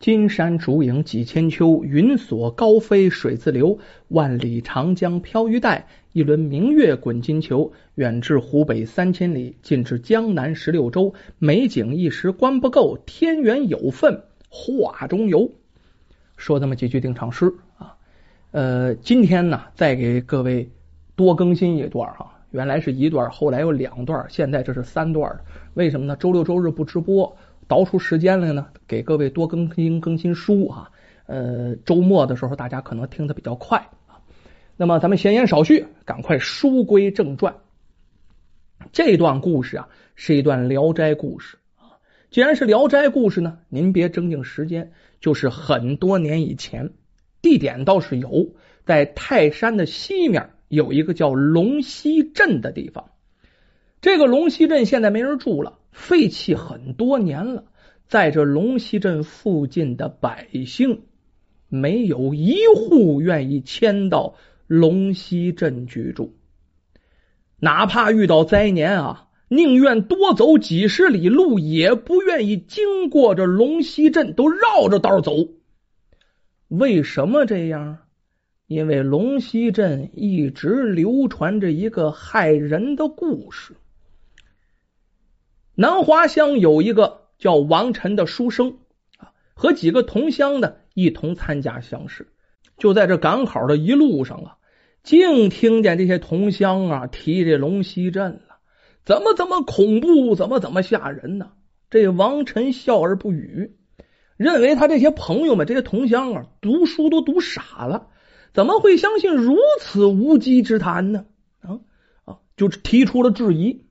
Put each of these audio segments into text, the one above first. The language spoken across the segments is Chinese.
金山竹影几千秋，云锁高飞水自流。万里长江飘玉带，一轮明月滚金球。远至湖北三千里，近至江南十六州。美景一时观不够，天缘有份画中游。说这么几句定场诗啊，呃，今天呢，再给各位多更新一段哈。原来是一段，后来有两段，现在这是三段。为什么呢？周六周日不直播。倒出时间来呢，给各位多更新更新书啊。呃，周末的时候大家可能听的比较快啊。那么咱们闲言少叙，赶快书归正传。这段故事啊，是一段聊斋故事啊。既然是聊斋故事呢，您别争定时间，就是很多年以前，地点倒是有，在泰山的西面有一个叫龙溪镇的地方。这个龙溪镇现在没人住了。废弃很多年了，在这龙溪镇附近的百姓，没有一户愿意迁到龙溪镇居住。哪怕遇到灾年啊，宁愿多走几十里路，也不愿意经过这龙溪镇，都绕着道走。为什么这样？因为龙溪镇一直流传着一个害人的故事。南华乡有一个叫王晨的书生啊，和几个同乡呢一同参加乡试。就在这赶考的一路上啊，竟听见这些同乡啊提这龙溪镇了，怎么怎么恐怖，怎么怎么吓人呢？这王晨笑而不语，认为他这些朋友们、这些同乡啊，读书都读傻了，怎么会相信如此无稽之谈呢？啊啊，就提出了质疑。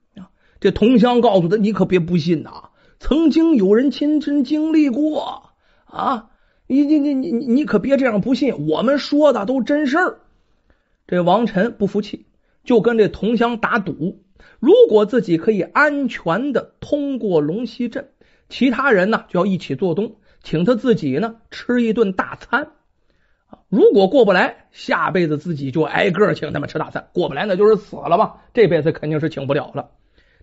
这同乡告诉他：“你可别不信呐，曾经有人亲身经历过啊！你你你你你可别这样不信，我们说的都真事儿。”这王晨不服气，就跟这同乡打赌：如果自己可以安全的通过龙溪镇，其他人呢就要一起做东，请他自己呢吃一顿大餐。如果过不来，下辈子自己就挨个请他们吃大餐；过不来，那就是死了吧。这辈子肯定是请不了了。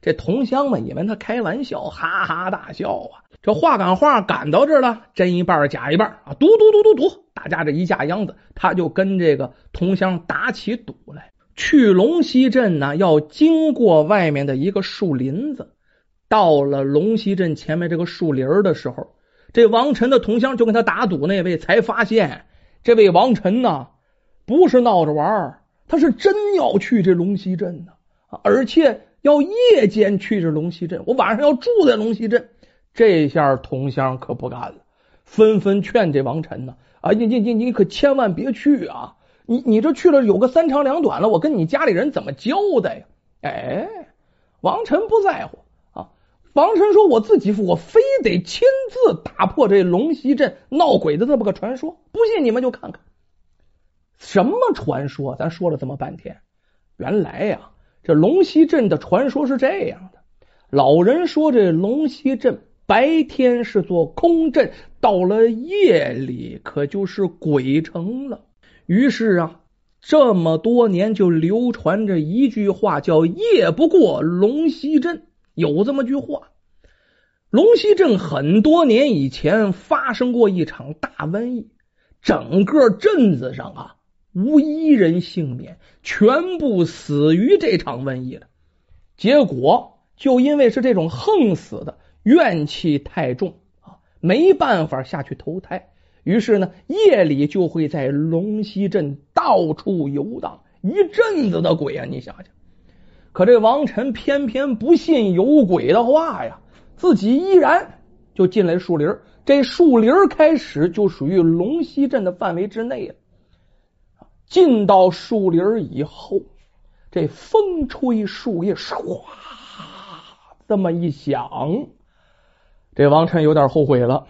这同乡们以为他开玩笑，哈哈大笑啊！这话赶话赶到这儿了，真一半假一半啊！赌赌赌赌赌，大家这一架秧子，他就跟这个同乡打起赌来。去龙溪镇呢，要经过外面的一个树林子。到了龙溪镇前面这个树林的时候，这王晨的同乡就跟他打赌那位才发现，这位王晨呢不是闹着玩他是真要去这龙溪镇呢，而且。要夜间去这龙溪镇，我晚上要住在龙溪镇。这下同乡可不干了，纷纷劝这王晨呢：“啊，你你你你可千万别去啊！你你这去了有个三长两短了，我跟你家里人怎么交代呀？”哎，王晨不在乎啊。王晨说：“我自己我非得亲自打破这龙溪镇闹鬼的这么个传说。不信你们就看看，什么传说？咱说了这么半天，原来呀。”这龙溪镇的传说是这样的：老人说，这龙溪镇白天是座空镇，到了夜里可就是鬼城了。于是啊，这么多年就流传着一句话，叫“夜不过龙溪镇”。有这么句话，龙溪镇很多年以前发生过一场大瘟疫，整个镇子上啊。无一人幸免，全部死于这场瘟疫了。结果就因为是这种横死的，怨气太重啊，没办法下去投胎。于是呢，夜里就会在龙溪镇到处游荡，一阵子的鬼啊！你想想，可这王晨偏偏不信有鬼的话呀，自己依然就进来树林。这树林开始就属于龙溪镇的范围之内了。进到树林以后，这风吹树叶唰这么一响，这王晨有点后悔了。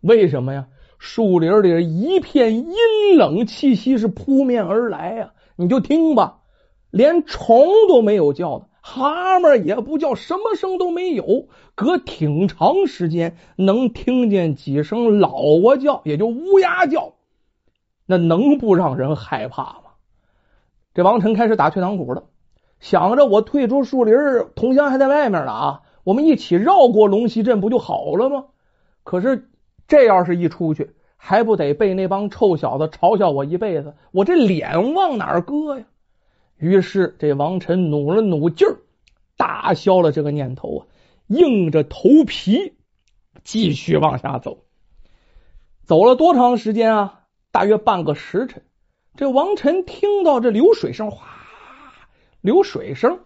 为什么呀？树林里一片阴冷气息是扑面而来呀！你就听吧，连虫都没有叫的，蛤蟆也不叫，什么声都没有。隔挺长时间，能听见几声老蛙叫，也就乌鸦叫。那能不让人害怕吗？这王晨开始打退堂鼓了，想着我退出树林，同乡还在外面呢啊，我们一起绕过龙溪镇不就好了吗？可是这要是一出去，还不得被那帮臭小子嘲笑我一辈子？我这脸往哪儿搁呀？于是这王晨努了努劲儿，打消了这个念头啊，硬着头皮继续往下走。走了多长时间啊？大约半个时辰。这王晨听到这流水声，哗，流水声，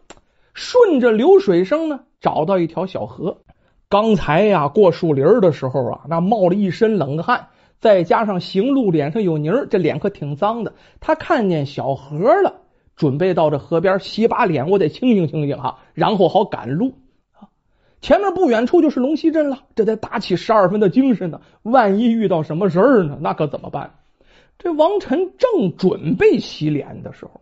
顺着流水声呢，找到一条小河。刚才呀，过树林的时候啊，那冒了一身冷汗，再加上行路脸上有泥，这脸可挺脏的。他看见小河了。准备到这河边洗把脸，我得清醒清醒哈，然后好赶路。前面不远处就是龙溪镇了，这得打起十二分的精神呢。万一遇到什么事儿呢，那可怎么办？这王晨正准备洗脸的时候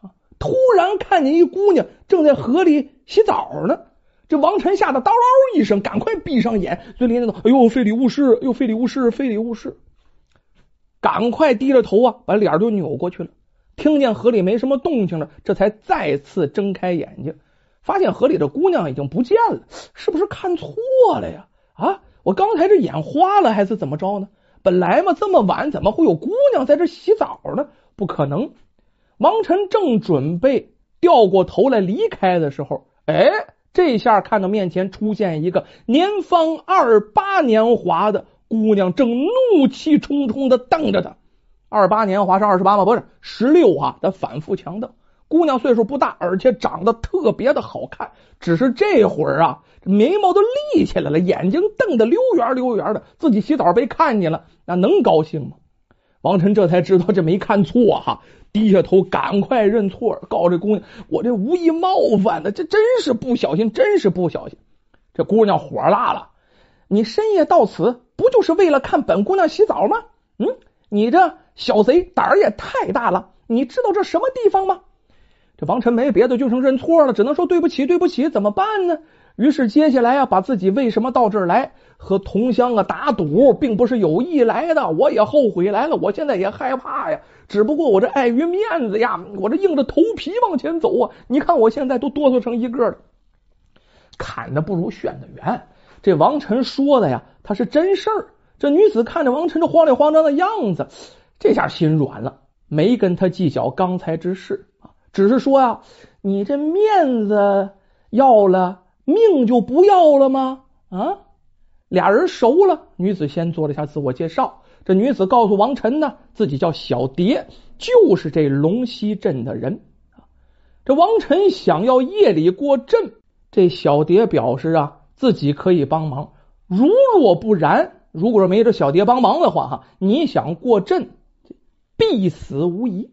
啊，突然看见一姑娘正在河里洗澡呢。这王晨吓得叨嗷一声，赶快闭上眼，嘴里念叨：“哎呦，非礼勿视！哎呦，非礼勿视！非礼勿视！”赶快低着头啊，把脸就扭过去了。听见河里没什么动静了，这才再次睁开眼睛，发现河里的姑娘已经不见了。是不是看错了呀？啊，我刚才这眼花了还是怎么着呢？本来嘛，这么晚怎么会有姑娘在这洗澡呢？不可能。王晨正准备掉过头来离开的时候，哎，这下看到面前出现一个年方二八年华的姑娘，正怒气冲冲的瞪着他。二八年华是二十八吗？不是十六啊！他反复强调，姑娘岁数不大，而且长得特别的好看。只是这会儿啊，眉毛都立起来了，眼睛瞪得溜圆溜圆的。自己洗澡被看见了，那能高兴吗？王晨这才知道这没看错哈，低下头赶快认错，告这姑娘：“我这无意冒犯的，这真是不小心，真是不小心。”这姑娘火辣了：“你深夜到此，不就是为了看本姑娘洗澡吗？嗯，你这……”小贼胆儿也太大了！你知道这什么地方吗？这王晨没别的，就剩认错了，只能说对不起，对不起，怎么办呢？于是接下来啊，把自己为什么到这儿来和同乡啊打赌，并不是有意来的，我也后悔来了，我现在也害怕呀。只不过我这碍于面子呀，我这硬着头皮往前走啊。你看我现在都哆嗦成一个了。砍的不如选的圆，这王晨说的呀，他是真事儿。这女子看着王晨这慌里慌张的样子。这下心软了，没跟他计较刚才之事，只是说呀，你这面子要了，命就不要了吗？啊，俩人熟了，女子先做了一下自我介绍。这女子告诉王晨呢，自己叫小蝶，就是这龙溪镇的人。这王晨想要夜里过镇，这小蝶表示啊，自己可以帮忙。如若不然，如果没这小蝶帮忙的话，哈，你想过镇？必死无疑。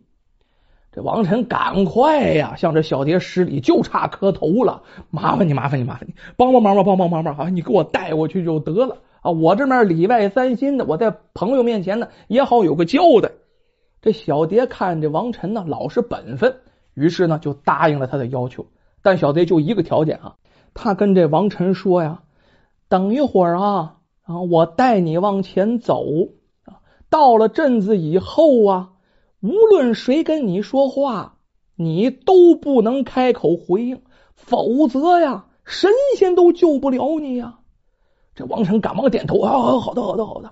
这王晨赶快呀，向这小蝶施礼，就差磕头了。麻烦你，麻烦你，麻烦你，帮帮忙吧，帮帮忙吧！啊，你给我带过去就得了啊！我这边里外三心的，我在朋友面前呢也好有个交代。这小蝶看这王晨呢老实本分，于是呢就答应了他的要求。但小蝶就一个条件啊，他跟这王晨说呀：“等一会儿啊，啊，我带你往前走啊。”到了镇子以后啊，无论谁跟你说话，你都不能开口回应，否则呀，神仙都救不了你呀！这王晨赶忙点头啊，好的，好的，好的。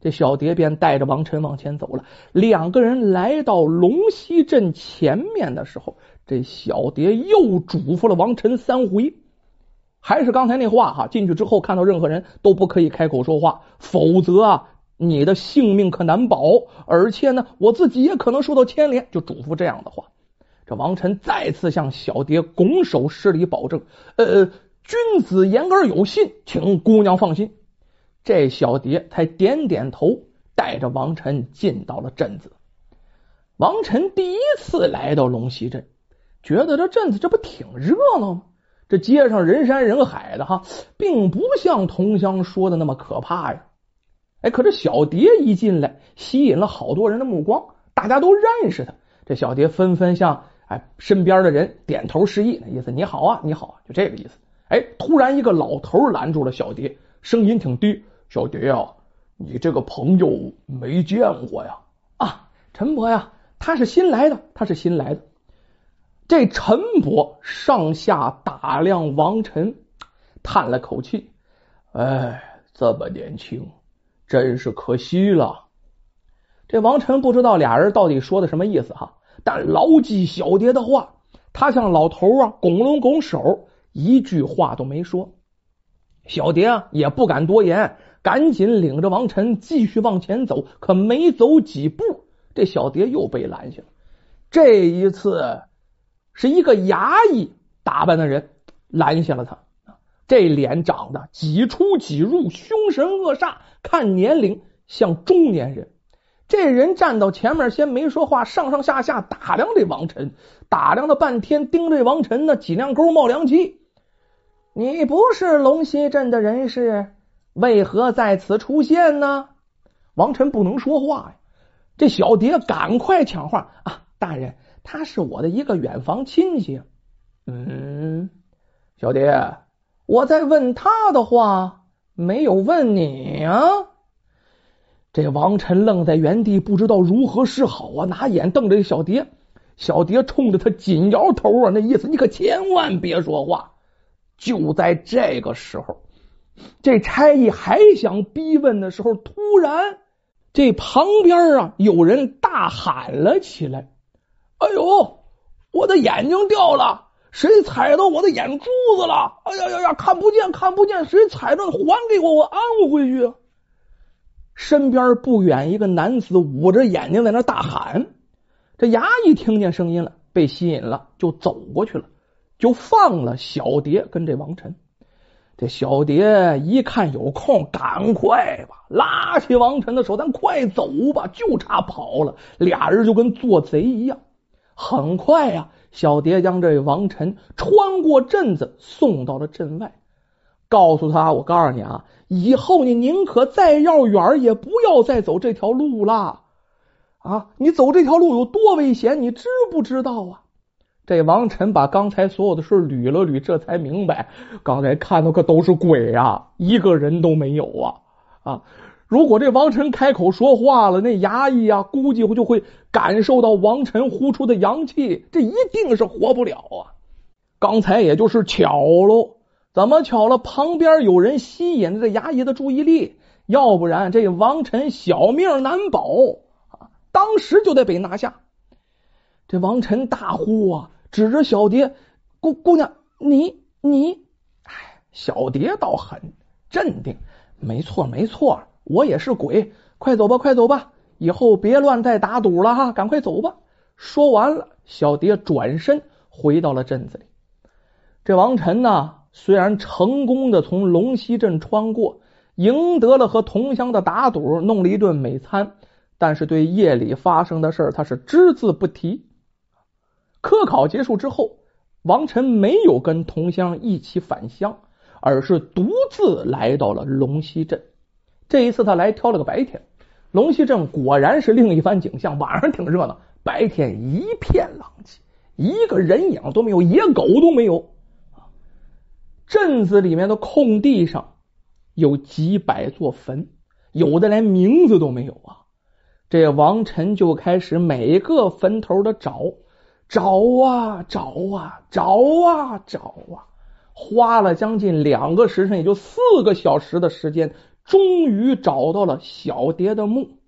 这小蝶便带着王晨往前走了。两个人来到龙溪镇前面的时候，这小蝶又嘱咐了王晨三回，还是刚才那话哈，进去之后看到任何人都不可以开口说话，否则啊。你的性命可难保，而且呢，我自己也可能受到牵连。就嘱咐这样的话，这王晨再次向小蝶拱手施礼，保证：呃，君子言而有信，请姑娘放心。这小蝶才点点头，带着王晨进到了镇子。王晨第一次来到龙溪镇，觉得这镇子这不挺热闹吗？这街上人山人海的哈，并不像同乡说的那么可怕呀。哎，可这小蝶一进来，吸引了好多人的目光，大家都认识他。这小蝶纷纷向哎身边的人点头示意，那意思你好啊，你好，就这个意思。哎，突然一个老头拦住了小蝶，声音挺低：“小蝶啊，你这个朋友没见过呀？啊，陈伯呀，他是新来的，他是新来的。”这陈伯上下打量王晨，叹了口气：“哎，这么年轻。”真是可惜了。这王晨不知道俩人到底说的什么意思哈，但牢记小蝶的话，他向老头啊拱了拱手，一句话都没说。小蝶啊也不敢多言，赶紧领着王晨继续往前走。可没走几步，这小蝶又被拦下了。这一次是一个衙役打扮的人拦下了他。这脸长得几出几入，凶神恶煞，看年龄像中年人。这人站到前面，先没说话，上上下下打量这王晨，打量了半天，盯着王晨呢，脊梁沟冒凉气。你不是龙溪镇的人士，为何在此出现呢？王晨不能说话呀。这小蝶赶快抢话啊！大人，他是我的一个远房亲戚。嗯，小蝶。我在问他的话，没有问你啊！这王晨愣在原地，不知道如何是好啊！拿眼瞪着小蝶，小蝶冲着他紧摇头啊，那意思你可千万别说话。就在这个时候，这差役还想逼问的时候，突然这旁边啊有人大喊了起来：“哎呦，我的眼睛掉了！”谁踩到我的眼珠子了？哎呀呀呀，看不见，看不见！谁踩着？还给我，我安回去。身边不远，一个男子捂着眼睛在那大喊。这衙役听见声音了，被吸引了，就走过去了，就放了小蝶跟这王晨。这小蝶一看有空，赶快吧，拉起王晨的手，咱快走吧，就差跑了。俩人就跟做贼一样。很快呀。小蝶将这王晨穿过镇子，送到了镇外，告诉他：“我告诉你啊，以后你宁可再绕远，也不要再走这条路了。啊，你走这条路有多危险，你知不知道啊？”这王晨把刚才所有的事捋了捋，这才明白，刚才看到可都是鬼呀，一个人都没有啊！啊。如果这王晨开口说话了，那衙役啊，估计就会感受到王晨呼出的阳气，这一定是活不了啊！刚才也就是巧喽，怎么巧了？旁边有人吸引这衙役的注意力，要不然这王晨小命难保啊！当时就得被拿下。这王晨大呼啊，指着小蝶：“姑姑娘，你你……哎，小蝶倒很镇定，没错没错。”我也是鬼，快走吧，快走吧，以后别乱再打赌了哈，赶快走吧。说完了，小蝶转身回到了镇子里。这王晨呢，虽然成功的从龙溪镇穿过，赢得了和同乡的打赌，弄了一顿美餐，但是对夜里发生的事儿他是只字不提。科考结束之后，王晨没有跟同乡一起返乡，而是独自来到了龙溪镇。这一次他来挑了个白天，龙溪镇果然是另一番景象。晚上挺热闹，白天一片狼藉，一个人影都没有，野狗都没有。镇子里面的空地上有几百座坟，有的连名字都没有啊！这王晨就开始每个坟头的找，找啊找啊找啊找啊，花了将近两个时辰，也就四个小时的时间。终于找到了小蝶的墓，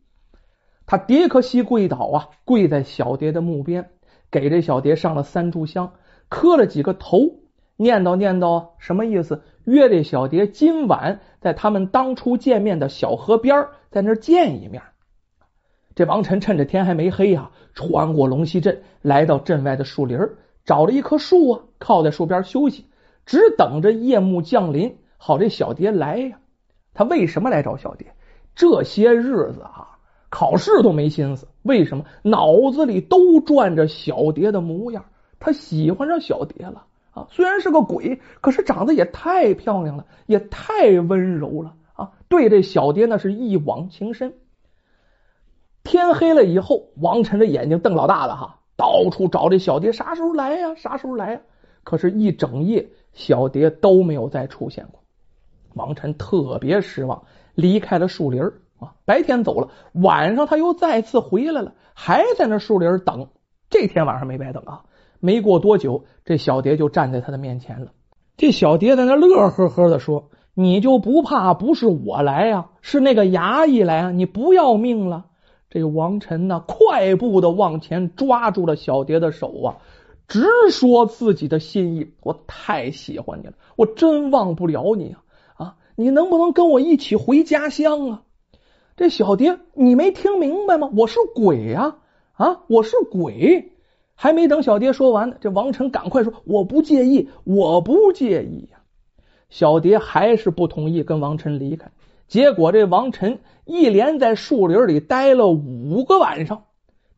他跌磕膝跪倒啊，跪在小蝶的墓边，给这小蝶上了三炷香，磕了几个头，念叨念叨什么意思？约这小蝶今晚在他们当初见面的小河边，在那见一面。这王晨趁着天还没黑啊，穿过龙溪镇，来到镇外的树林，找了一棵树啊，靠在树边休息，只等着夜幕降临，好这小蝶来呀。他为什么来找小蝶？这些日子啊，考试都没心思。为什么？脑子里都转着小蝶的模样。他喜欢上小蝶了啊！虽然是个鬼，可是长得也太漂亮了，也太温柔了啊！对这小蝶那是一往情深。天黑了以后，王晨的眼睛瞪老大了哈，到处找这小蝶，啥时候来呀？啥时候来呀？可是，一整夜小蝶都没有再出现过。王晨特别失望，离开了树林啊。白天走了，晚上他又再次回来了，还在那树林等。这天晚上没白等啊！没过多久，这小蝶就站在他的面前了。这小蝶在那乐呵呵的说：“你就不怕不是我来呀，是那个衙役来啊？你不要命了？这王晨呢，快步的往前抓住了小蝶的手啊，直说自己的心意：我太喜欢你了，我真忘不了你啊！你能不能跟我一起回家乡啊？这小蝶，你没听明白吗？我是鬼呀！啊，我是鬼！还没等小蝶说完呢，这王晨赶快说：“我不介意，我不介意呀！”小蝶还是不同意跟王晨离开。结果这王晨一连在树林里待了五个晚上，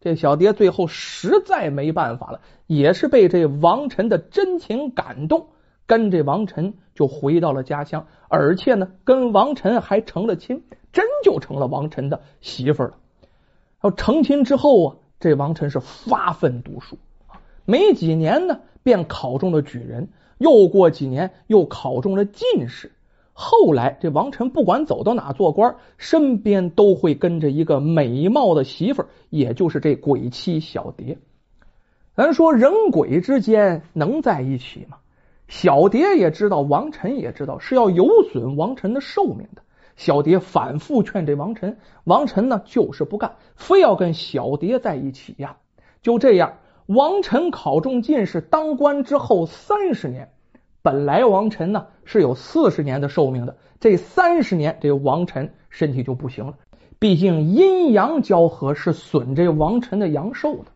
这小蝶最后实在没办法了，也是被这王晨的真情感动，跟这王晨就回到了家乡，而且呢，跟王晨还成了亲，真就成了王晨的媳妇儿了。要成亲之后啊。这王晨是发奋读书，没几年呢，便考中了举人，又过几年又考中了进士。后来这王晨不管走到哪做官，身边都会跟着一个美貌的媳妇儿，也就是这鬼妻小蝶。咱说人鬼之间能在一起吗？小蝶也知道，王晨也知道，是要有损王晨的寿命的。小蝶反复劝这王晨，王晨呢就是不干，非要跟小蝶在一起呀。就这样，王晨考中进士，当官之后三十年，本来王晨呢是有四十年的寿命的，这三十年这王晨身体就不行了，毕竟阴阳交合是损这王晨的阳寿的。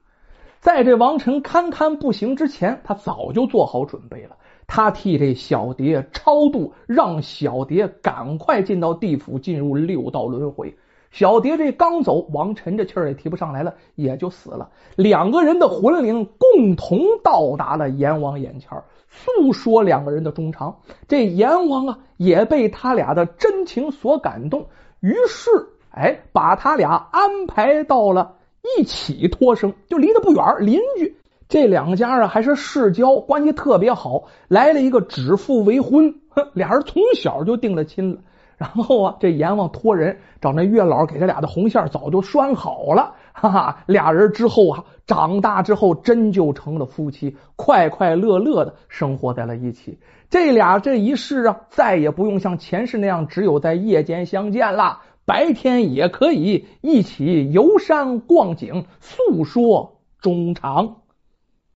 在这王晨堪堪不行之前，他早就做好准备了。他替这小蝶超度，让小蝶赶快进到地府，进入六道轮回。小蝶这刚走，王晨这气儿也提不上来了，也就死了。两个人的魂灵共同到达了阎王眼前，诉说两个人的衷肠。这阎王啊，也被他俩的真情所感动，于是哎，把他俩安排到了一起托生，就离得不远，邻居。这两家啊还是世交，关系特别好。来了一个指腹为婚，俩人从小就定了亲了。然后啊，这阎王托人找那月老给他俩的红线早就拴好了。哈哈，俩人之后啊，长大之后真就成了夫妻，快快乐乐的生活在了一起。这俩这一世啊，再也不用像前世那样只有在夜间相见了，白天也可以一起游山逛景，诉说衷肠。